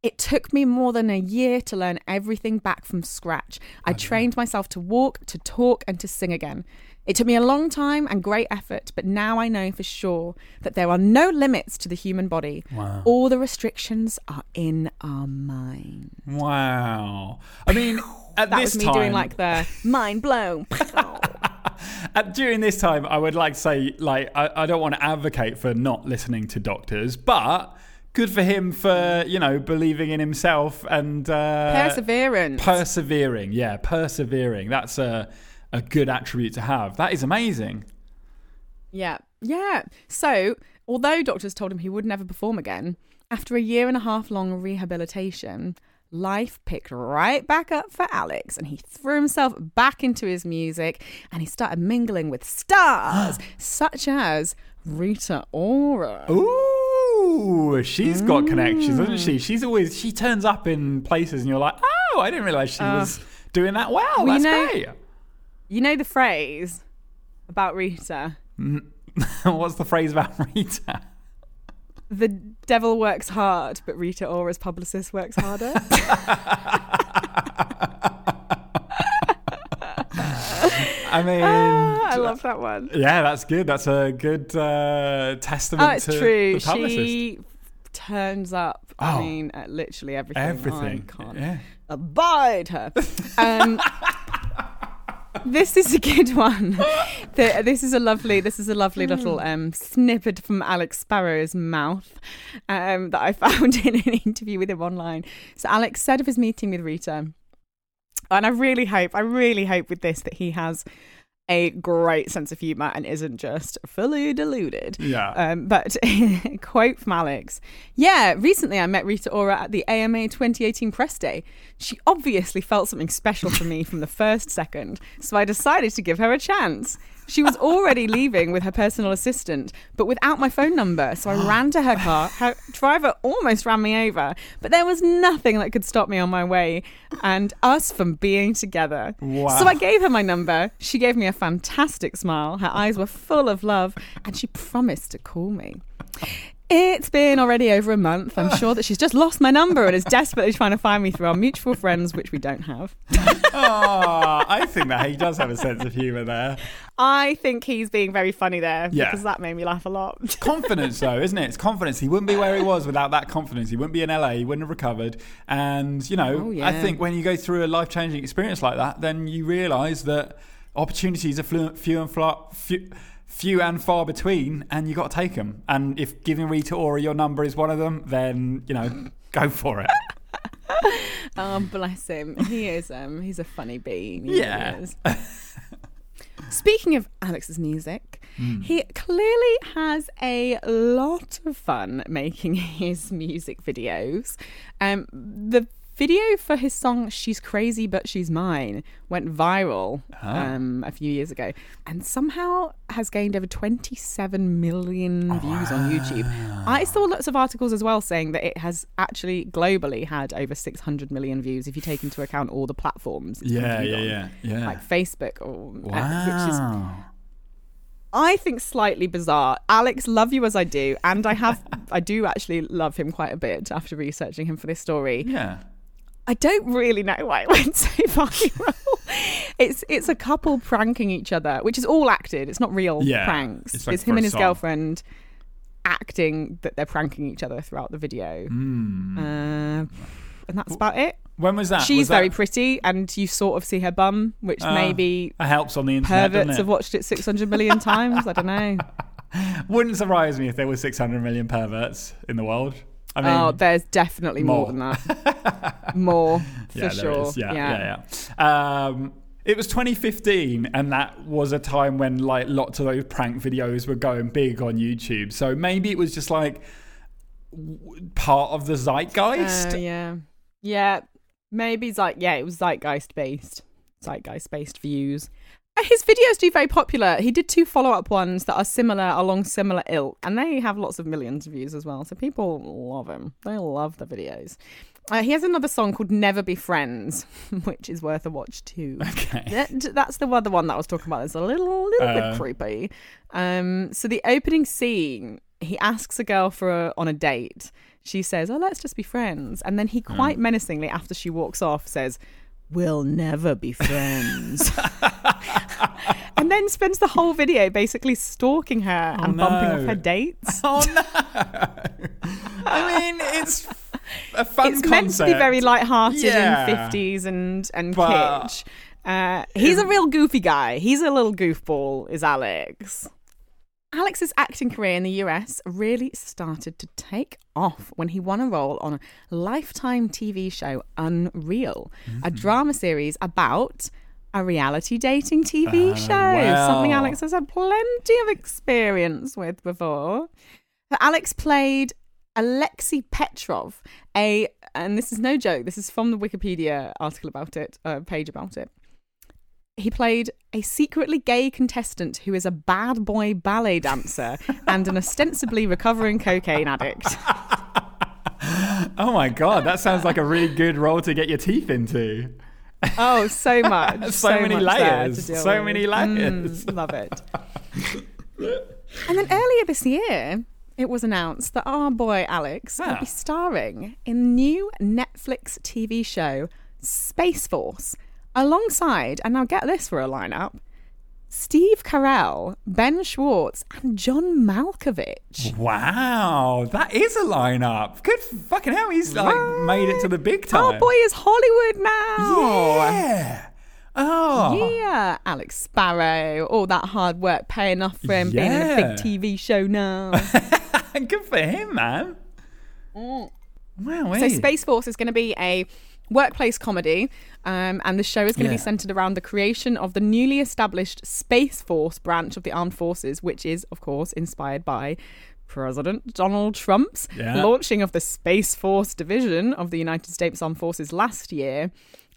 It took me more than a year to learn everything back from scratch. I trained myself to walk, to talk, and to sing again. It took me a long time and great effort, but now I know for sure that there are no limits to the human body. Wow. All the restrictions are in our mind. Wow. I mean, at That this was me time, doing like the mind blown. <laughs> During this time, I would like to say, like, I, I don't want to advocate for not listening to doctors, but good for him for you know believing in himself and uh, Perseverance. persevering. Yeah, persevering. That's a a good attribute to have. That is amazing. yeah. Yeah. So, although doctors told him he would never perform again, after a year and a half long rehabilitation, life picked right back up for Alex and he threw himself back into his music and he started mingling with stars <gasps> such as Rita Ora. Ooh, she's got connections, doesn't she? Mm. She's always she turns up in places, and you're like, oh, I didn't realize she was doing that well. well, you That's know- great. You know the phrase about Rita? Mm. <laughs> What's the phrase about Rita? The devil works hard, but Rita Ora's publicist works harder. <laughs> <laughs> I mean, Ah, I love that one. yeah, that's good. That's a good uh, testament it's to true. She turns up. I Oh. mean, at literally everything. Everything. I can't Yeah. abide her. Um, this is a good one. The- this is a lovely. This is a lovely little um, snippet from Alex Sparrow's mouth um, that I found <laughs> in an interview with him online. So Alex said of his meeting with Rita, and I really hope, I really hope with this that he has a great sense of humour and isn't just fully deluded. Yeah. Um, but <laughs> quote from Alex Yeah, recently I met Rita Ora at the AMA 2018 press day. She obviously felt something special for me from the first second, so I decided to give her a chance. She was already <laughs> leaving with her personal assistant, but without my phone number. So I ran to her car. Her driver almost ran me over, but there was nothing that could stop me on my way and us from being together. Wow. So I gave her my number. She gave me a fantastic smile. Her eyes were full of love, and she promised to call me. It's been already over a month. I'm oh. sure that she's just lost my number and is desperately trying to find me through our mutual friends, which we don't have. oh, I think that he does have a sense of humour there. I think he's being very funny there Yeah. because that made me laugh a lot. Confidence, though, isn't it? It's confidence. He wouldn't be where he was without that confidence. He wouldn't be in LA. He wouldn't have recovered. And you know, Oh, yeah. I think when you go through a life changing experience like that, then you realise that opportunities are few and far, few, few and far between, and you got to take them. And if giving Rita Ora your number is one of them, then you know, <laughs> go for it. <laughs> oh, bless him. He is. Um, he's a funny being. He really Yeah. is. <laughs> Speaking of Alex's music, Hmm. he clearly has a lot of fun making his music videos. Um, the video for his song "She's Crazy but She's Mine" went viral Ah. um, a few years ago, and somehow has gained over 27 million views on YouTube. I saw lots of articles as well saying that it has actually globally had over 600 million views if you take into account all the platforms. Yeah, yeah, on, yeah, yeah. Like Facebook, or, uh, which is wow. I think slightly bizarre. Alex, love you as I do, and I have <laughs> I do actually love him quite a bit after researching him for this story. Yeah. I don't really know why it went <laughs> so viral. it's it's a couple pranking each other, which is all acted. It's not real Yeah, pranks. it's It's, like for him and his song. girlfriend acting that they're pranking each other throughout the video. Hmm. Uh, and that's about it. When was that? She's Was that- very pretty, and you sort of see her bum, which Ah, maybe helps on the internet. perverts have watched it 600 million times. I don't know. <laughs> Wouldn't surprise me if there were 600 million perverts in the world. I mean, oh, there's definitely more, more. than that. <laughs> more, for yeah, sure. is. Yeah, yeah, yeah. Um, it was 2015, and that was a time when like lots of those prank videos were going big on YouTube. So maybe it was just like w- part of the zeitgeist. Uh, yeah. Yeah. Maybe like yeah, it was zeitgeist based. Zeitgeist based views. <laughs> His videos do very popular. He did two follow up ones that are similar along similar ilk, and they have lots of millions of views as well. So people love him. They love the videos. Uh, he has another song called "Never Be Friends," <laughs> which is worth a watch too. Okay. <laughs> That- that's the other one that I was talking about. It's a little, little Uh. bit creepy. Um, so the opening scene, he asks a girl for a, on a date. She says, "Oh, let's just be friends," and then he Hmm. quite menacingly, after she walks off, says, "We'll never be friends." <laughs> and then spends the whole video basically stalking her and bumping off her dates. Oh no! I mean, it's a fun it's concept. meant to be very light-hearted Yeah. and 50s and and But- kitsch. Uh, he's a real goofy guy. He's a little goofball, is Alex. Alex's acting career in the US really started to take off when he won a role on a lifetime TV show, Unreal, a Mm-hmm. drama series about a reality dating TV Uh, show. Something. Alex has had plenty of experience with before. So Alex played Alexei Petrov, a, and this is no joke, this is from the Wikipedia article about it, uh, page about it. He played a secretly gay contestant who is a bad boy ballet dancer <laughs> and an ostensibly recovering cocaine addict. <laughs> Oh my god, that sounds like a really good role to get your teeth into. Oh, so <laughs> much. So many much layers, so with. many layers. Mm, love it. and then earlier this year, it was announced that our boy Alex will Ah. be starring in the new Netflix TV show Space Force, alongside, and now get this for a lineup. Steve Carell, Ben Schwartz, and John Malkovich. Wow, that is a lineup. Good fucking hell, he's like made it to the big time. Oh boy is Hollywood now. Yeah. Oh. Yeah, Alex Sparrow. All that hard work paying off for him being in a big TV show now. <laughs> Good for him, man. Wow. Mm. so, Space Force is going to be a workplace comedy, um, and the show is going to Yeah. be centered around the creation of the newly established Space Force branch of the armed forces, which is, of course, inspired by. President Donald Trump's Yeah. launching of the Space Force Division of the United States Armed Forces last year.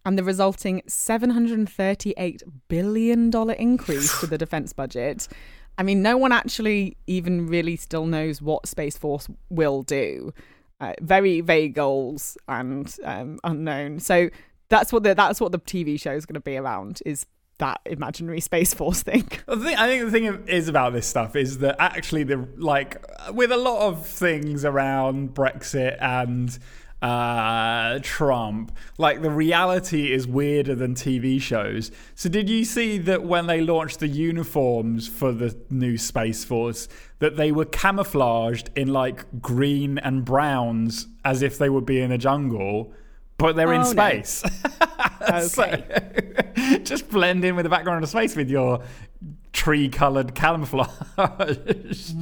and the resulting $738 billion increase to the <sighs> defense budget. I mean, no one actually even really still knows what Space Force will do. Uh, very vague goals and um, unknown. So that's what the that's what the TV show is going to be around. Is that imaginary space force thing? <laughs> Thing, I think the thing is about this stuff is that actually the like with a lot of things around Brexit and uh, Trump, like the reality is weirder than TV shows. So did you see that when they launched the uniforms for the new Space Force, that they were camouflaged in like green and browns as if they would be in a jungle, but they're in Oh, no. space. <laughs> Okay. So, <laughs> just blend in with the background of space with your tree-colored camouflage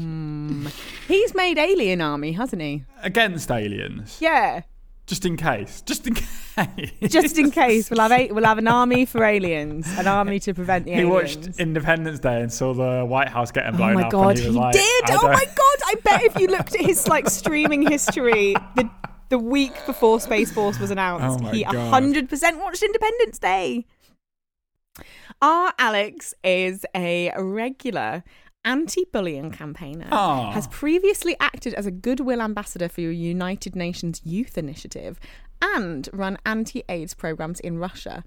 Um, he's made Alien Army, hasn't he? against aliens. Yeah. Just in case. Just in <laughs> case. Just in case, we'll have we'll have an army for aliens, an army to prevent the He aliens. watched Independence Day and saw the White House getting oh blown up. Oh my up. god, he, he, like, did! Oh my <laughs> god, I bet if you looked at his like streaming history, the the week before Space Force was announced, Oh he hundred percent watched Independence Day. Our Alex is a regular anti-bullying campaigner. Aw. Has previously acted as a goodwill ambassador for your United Nations Youth Initiative and run anti-AIDS programs in Russia.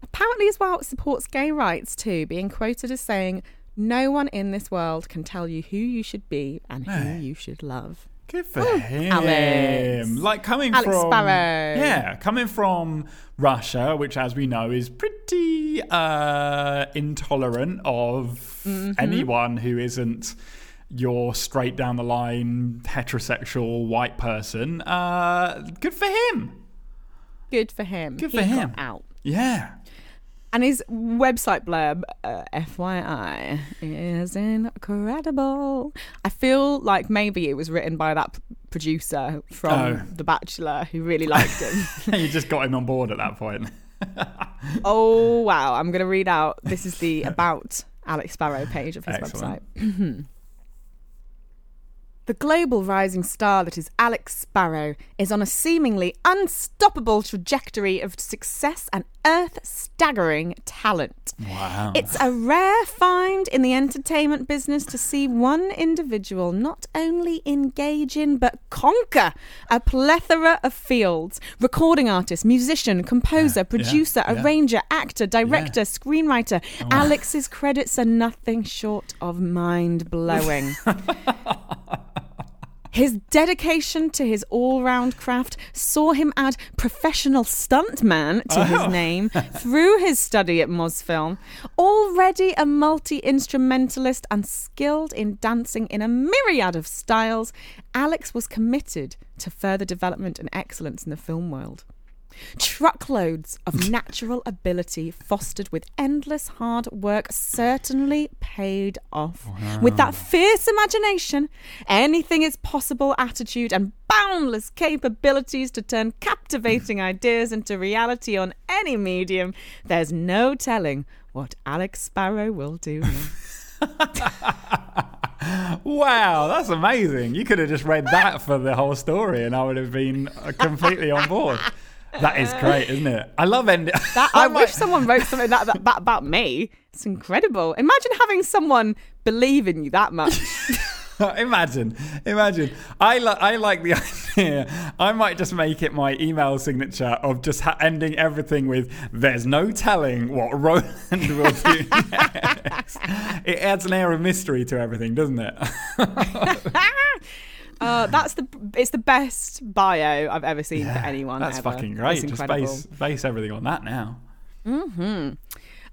Apparently, as well, supports gay rights too, being quoted as saying, "No one in this world can tell you who you should be and who you should love." Good for Oh, him. Alex. Like coming Alex from Sparrow. Yeah, coming from Russia, which as we know is pretty uh, intolerant of Mm-hmm. anyone who isn't your straight down the line heterosexual white person. Uh, good for him. Good for him. Good He for him. out. Yeah. And his website blurb, uh, FYI, is incredible. I feel like maybe it was written by that p- producer from Oh. The Bachelor who really liked him. <laughs> you just got him on board at that point. <laughs> oh, wow. I'm going to read out. This is the About Alex Sparrow page of his Excellent. website. <clears throat> The global rising star that is Alex Sparrow is on a seemingly unstoppable trajectory of success and earth staggering talent. Wow. It's a rare find in the entertainment business to see one individual not only engage in but conquer a plethora of fields recording artist, musician, composer, Yeah, producer, yeah, yeah. arranger, actor, director, screenwriter. Oh, Alex's credits are nothing short of mind blowing. <laughs> His dedication to his all round craft saw him add professional stuntman to Oh. his name <laughs> through his study at Mosfilm. Already a multi instrumentalist and skilled in dancing in a myriad of styles, Alex was committed to further development and excellence in the film world. Truckloads of <laughs> natural ability fostered with endless hard work certainly paid off. With that fierce imagination, anything is possible attitude, and boundless capabilities to turn captivating <laughs> ideas into reality on any medium, there's no telling what Alex Sparrow will do <laughs> next. Wow, that's amazing. You could have just read that for the whole story and I would have been uh, completely on board. That is great, isn't it? I love ending. <laughs> That, I wish someone wrote something that, that, that about me. It's incredible. Imagine having someone believe in you that much. <laughs> imagine, imagine. I, li- I like the <laughs> idea. I might just make it my email signature of just ha- ending everything with "There's no telling what Roland will do next." it adds an air of mystery to everything, doesn't it? Uh, that's the it's the best bio I've ever seen for anyone. That's ever. fucking great. It's Just base base everything on that now.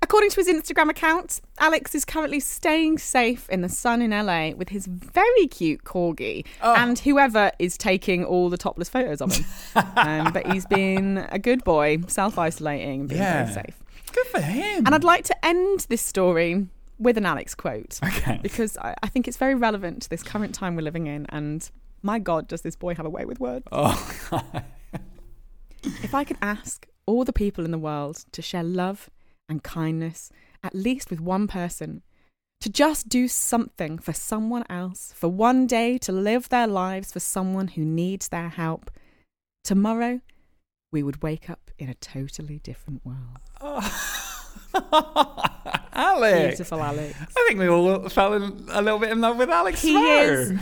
According to his Instagram account, Alex is currently staying safe in the sun in LA with his very cute corgi Oh. and whoever is taking all the topless photos of him. <laughs> um, but he's been a good boy, self isolating, and being Yeah. very safe. Good for him. And I'd like to end this story with an Alex quote. okay. because I, I think it's very relevant to this current time we're living in. And my God, does this boy have a way with words? Oh, If I could ask all the people in the world to share love and kindness, at least with one person, to just do something for someone else, for one day to live their lives for someone who needs their help, tomorrow we would wake up in a totally different world. <laughs> <laughs> Alex. Beautiful Alex. I think we all fell in, a little bit in love with Alex He Sparrow. is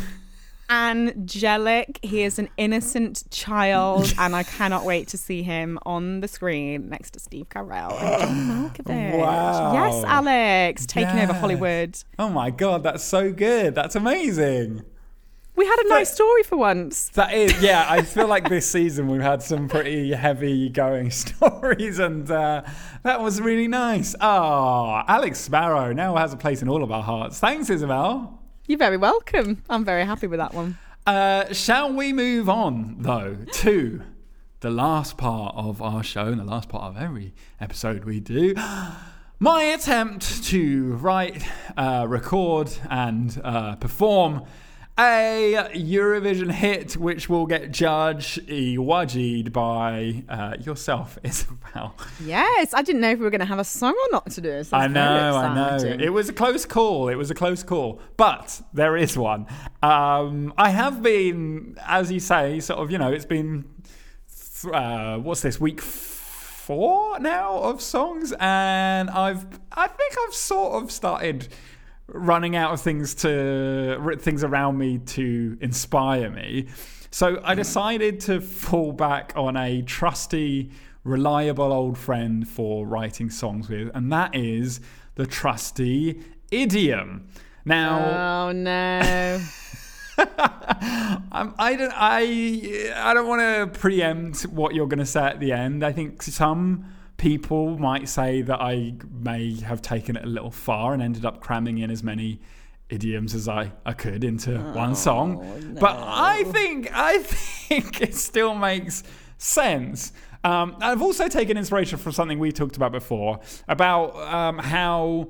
angelic. He is an innocent child, and I cannot wait to see him on the screen next to Steve Carell and John <gasps> Malkovich. Wow. Yes, Alex, taking over Hollywood. Oh my god, that's so good. That's amazing. We had a nice story for once. That is, yeah. I feel like this season we've had some pretty heavy going <laughs> stories, and uh, that was really nice. Ah, Alex Sparrow now has a place in all of our hearts. Thanks, Isabel. You're very welcome. I'm very happy with that one. Uh, shall we move on though to the last part of our show and the last part of every episode we do? <gasps> My attempt to write, uh, record, and uh, perform a Eurovision hit which will get judged wajid by uh, yourself, <laughs> Isabel. Yes, I didn't know if we were going to have a song or not to do. I know, I know. It was a close call. It was a close call, but there is one. Um, I have been, as you say, sort of. You know, it's been uh, what's this week four now of songs, and I've I think I've sort of started running out of things to things around me to inspire me. So I hmm. decided to fall back on a trusty, reliable old friend for writing songs with, and that is the trusty idiom. Now, Oh no. <laughs> I'm, I don't. I I don't want to preempt what you're going to say at the end. I think some people might say that I may have taken it a little far and ended up cramming in as many idioms as I, I could into one song. But I think I think <laughs> it still makes sense. Um, I've also taken inspiration from something we talked about before about um, how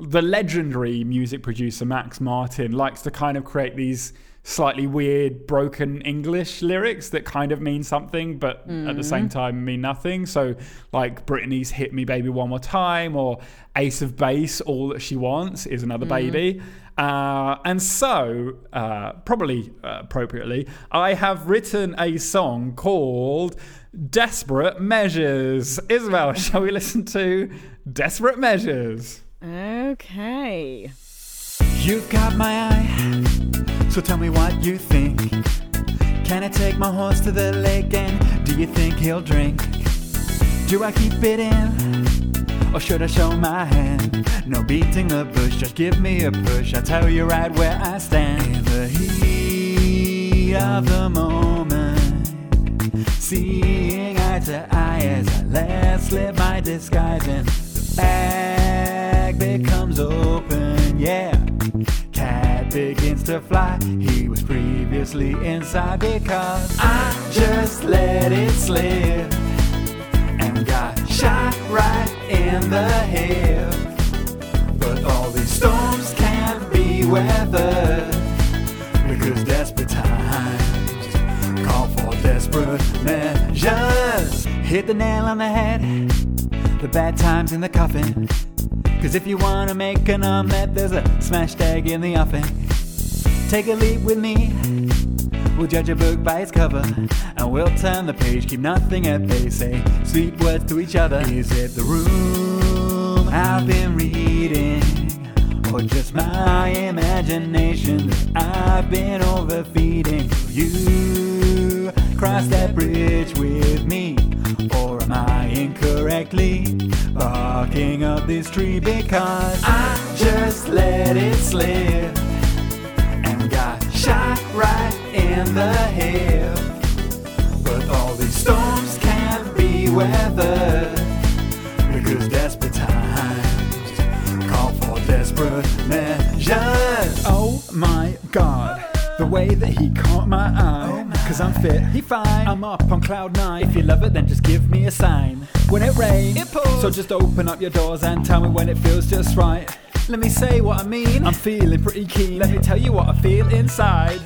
the legendary music producer Max Martin likes to kind of create these slightly weird broken English lyrics that kind of mean something but at the same time mean nothing. So like Britney's Hit Me Baby One More Time or Ace of Base All That She Wants is Another Baby. Uh, and so, uh, probably uh, appropriately, I have written a song called Desperate Measures. Isabel, <laughs> shall we listen to Desperate Measures? okay. You've got my eye, so tell me what you think. Can I take my horse to the lake and do you think he'll drink? Do I keep it in, or should I show my hand? No beating the bush, just give me a push. I'll tell you right where I stand. In the heat of the moment, seeing eye to eye as I let slip my disguise and the bag becomes open, yeah. Begins to fly. He was previously inside because I just let it slip and got shot right in the hip. But all these storms can't be weathered because desperate times call for desperate measures. Hit the nail on the head, the bad times in the coffin. Cause if you wanna make an omelet, there's a smashed egg in the oven. Take a leap with me. We'll judge a book by its cover, and we'll turn the page, keep nothing at bay, say sweet words to each other. Is it the room I've been reading, or just my imagination that I've been overfeeding? You cross that bridge with me, or am I incorrectly barking up this tree because I just let it slip? and got shot right in the hip. But all these storms can't be weathered because desperate times call for desperate measures. Oh my god. The way that he caught my eye. Cause I'm fit, he fine. I'm up on cloud nine. If you love it, then just give me a sign. When it rains, it pours. So just open up your doors and tell me when it feels just right. Let me say what I mean. I'm feeling pretty keen. Let me tell you what I feel inside.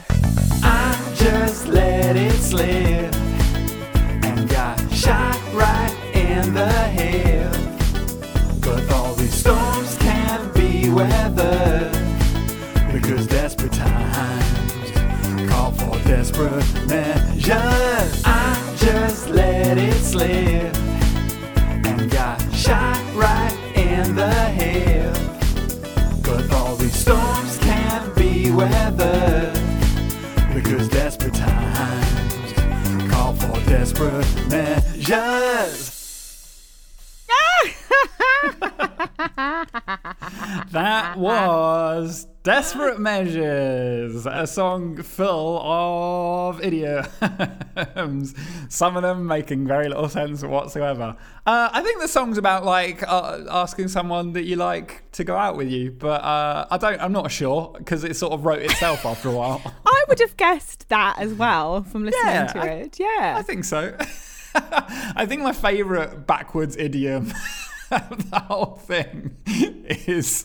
I just let it slip and got shot frenages. I just let it slip and got shot right in the head. But all these storms can't be weathered because desperate times call for desperate measures. <laughs> that was Desperate Measures, a song full of idioms, <laughs> some of them making very little sense whatsoever. Uh, I think the song's about like uh, asking someone that you like to go out with you, but uh, I don't. I'm not sure because it sort of wrote itself after a while. <laughs> I would have guessed that as well from listening Yeah, to I- it. Yeah. I think so. I think my favourite backwards idiom <laughs> the whole thing is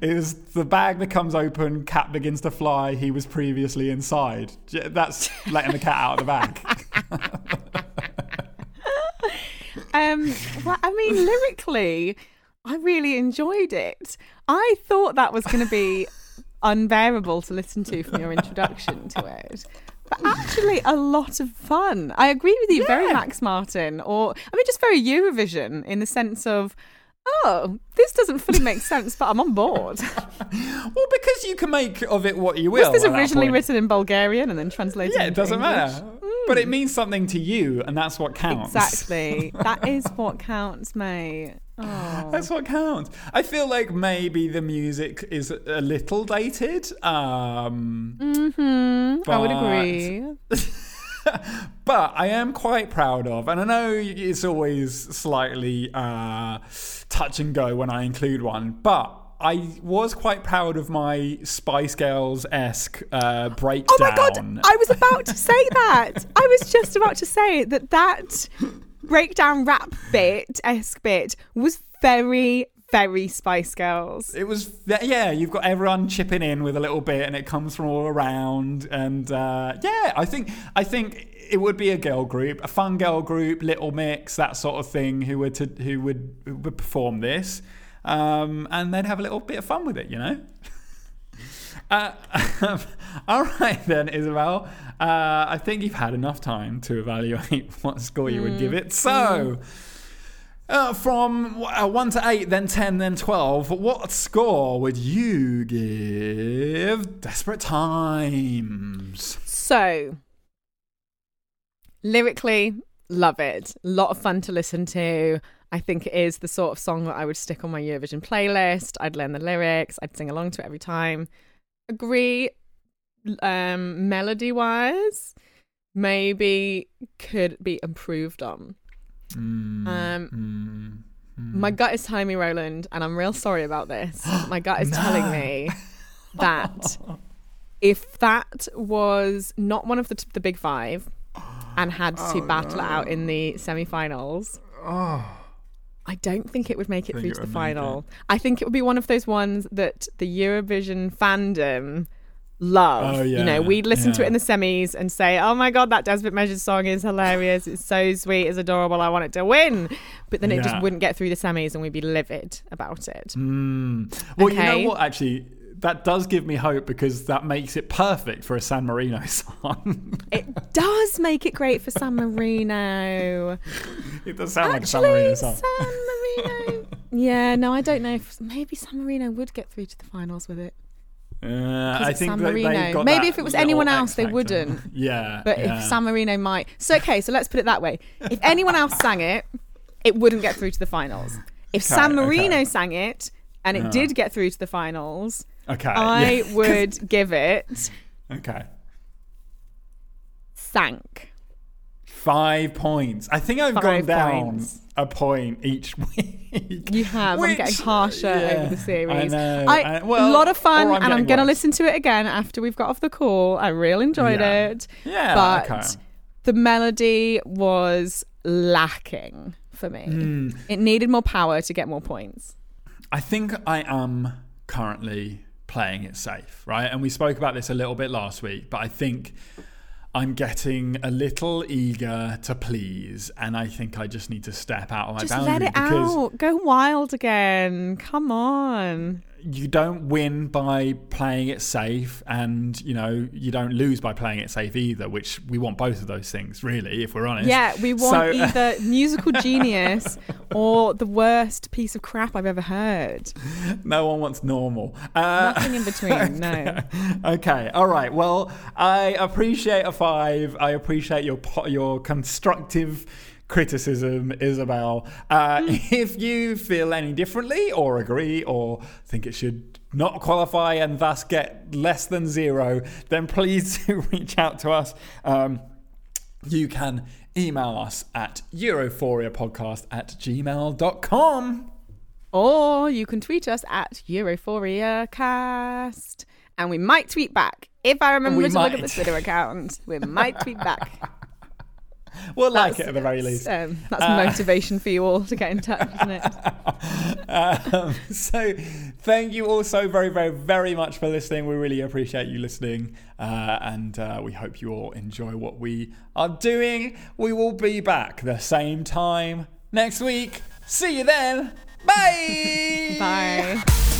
is the bag becomes open, cat begins to fly. He was previously inside. That's letting the cat out of the bag. <laughs> Um, well, I mean, lyrically, I really enjoyed it. I thought that was going to be unbearable to listen to from your introduction to it. But actually, a lot of fun. I agree with you, very Max Martin, or I mean, just very Eurovision in the sense of, oh, this doesn't fully make sense, but I'm on board. <laughs> well, because you can make of it what you will. this was that originally written in Bulgarian and then translated. Yeah, it doesn't English. matter. Hmm. But it means something to you, and that's what counts. Exactly. that is <laughs> what counts, mate. Oh. That's what counts. I feel like maybe the music is a little dated. Um, hmm I would agree. <laughs> but I am quite proud of, and I know it's always slightly uh, touch and go when I include one, but I was quite proud of my Spice Girls esque uh, breakdown. Oh my god! I was about to say that. <laughs> I was just about to say that that breakdown rap bit, esque bit, was very, very Spice Girls. It was yeah. You've got everyone chipping in with a little bit, and it comes from all around. And uh, yeah, I think I think it would be a girl group, a fun girl group, Little Mix, that sort of thing, who would to, who would who would perform this, um, and they'd have a little bit of fun with it, you know. <laughs> Uh, <laughs> <laughs> all right then, Isabel. Uh, I think you've had enough time to evaluate <laughs> what score you would give it. So. Uh, from uh, 1 to 8, then 10, then 12, what score would you give Desperate Times? So, lyrically, love it. A lot of fun to listen to. I think it is the sort of song that I would stick on my Eurovision playlist. I'd learn the lyrics. I'd sing along to it every time. Agree. Um, melody wise, maybe could be improved on. Mm, Um, mm, My gut is telling me, Roland, and I'm real sorry about this. <gasps> My gut is telling me <laughs> that <laughs> if that was not one of the, the big five and had to battle it out in the semi-finals, oh. I don't think it would make it through to the final. I think it would be one of those ones that the Eurovision fandom love. Oh, You know, we'd listen to it in the semis and say, "Oh my god, that Desperate Measures song is hilarious. It's so sweet. It's adorable. I want it to win." But then it Yeah. just wouldn't get through the semis, and we'd be livid about it. Mm. Well, you know what, actually? That does give me hope because that makes it perfect for a San Marino <laughs> song. It does make it great for San Marino. <laughs> it does sound like a San Marino song. San Marino. yeah, no, I don't know. If, maybe San Marino would get through to the finals with it. Uh, I think San that Marino. Maybe if it was anyone else, they wouldn't. <laughs> Yeah, But yeah. if San Marino might. So, okay, so let's put it that way. If anyone else sang it, it wouldn't get through to the finals. If Okay, San Marino okay. sang it and it Yeah. did get through to the finals, okay, I yeah. <laughs> would give it okay. thank. Five points. I think I've gone Five down points. a point each <laughs> week. You have. I'm getting harsher yeah, over the series. I know. I- I- well, a lot of fun, and I'm I'm going to listen to it again after we've got off the call. I really enjoyed Yeah. it. Yeah, but okay. the melody was lacking for me. Hmm. It needed more power to get more points. I think I am currently playing it safe, right? And we spoke about this a little bit last week, but I think I'm getting a little eager to please, and I think I just need to step out of my Just boundary let it out. Go wild again. Come on. You don't win by playing it safe, and you know you don't lose by playing it safe either. Which we want both of those things, really, if we're honest. Yeah, we want So- <laughs> either musical genius or the worst piece of crap I've ever heard. no one wants normal. Uh, Nothing in between. <laughs> No. okay, all right. Well, I appreciate a five. I appreciate your po- your constructive criticism, Isabel. Uh, if you feel any differently, or agree, or think it should not qualify and thus get less than zero, then please do <laughs> reach out to us. Um, you can email us at europhoriapodcast at gmail.com. Or you can tweet us at EurophoriaCast. And we might tweet back. If I remember We to look at the might. Twitter account, we might tweet back. <laughs> <laughs> We'll like it at the very least. Um, that's motivation for you all to get in touch, isn't it? <laughs> um, so thank you all so very very very much for listening we really appreciate you listening uh, and uh, we hope you all enjoy what we are doing we will be back the same time next week see you then bye <laughs> Bye.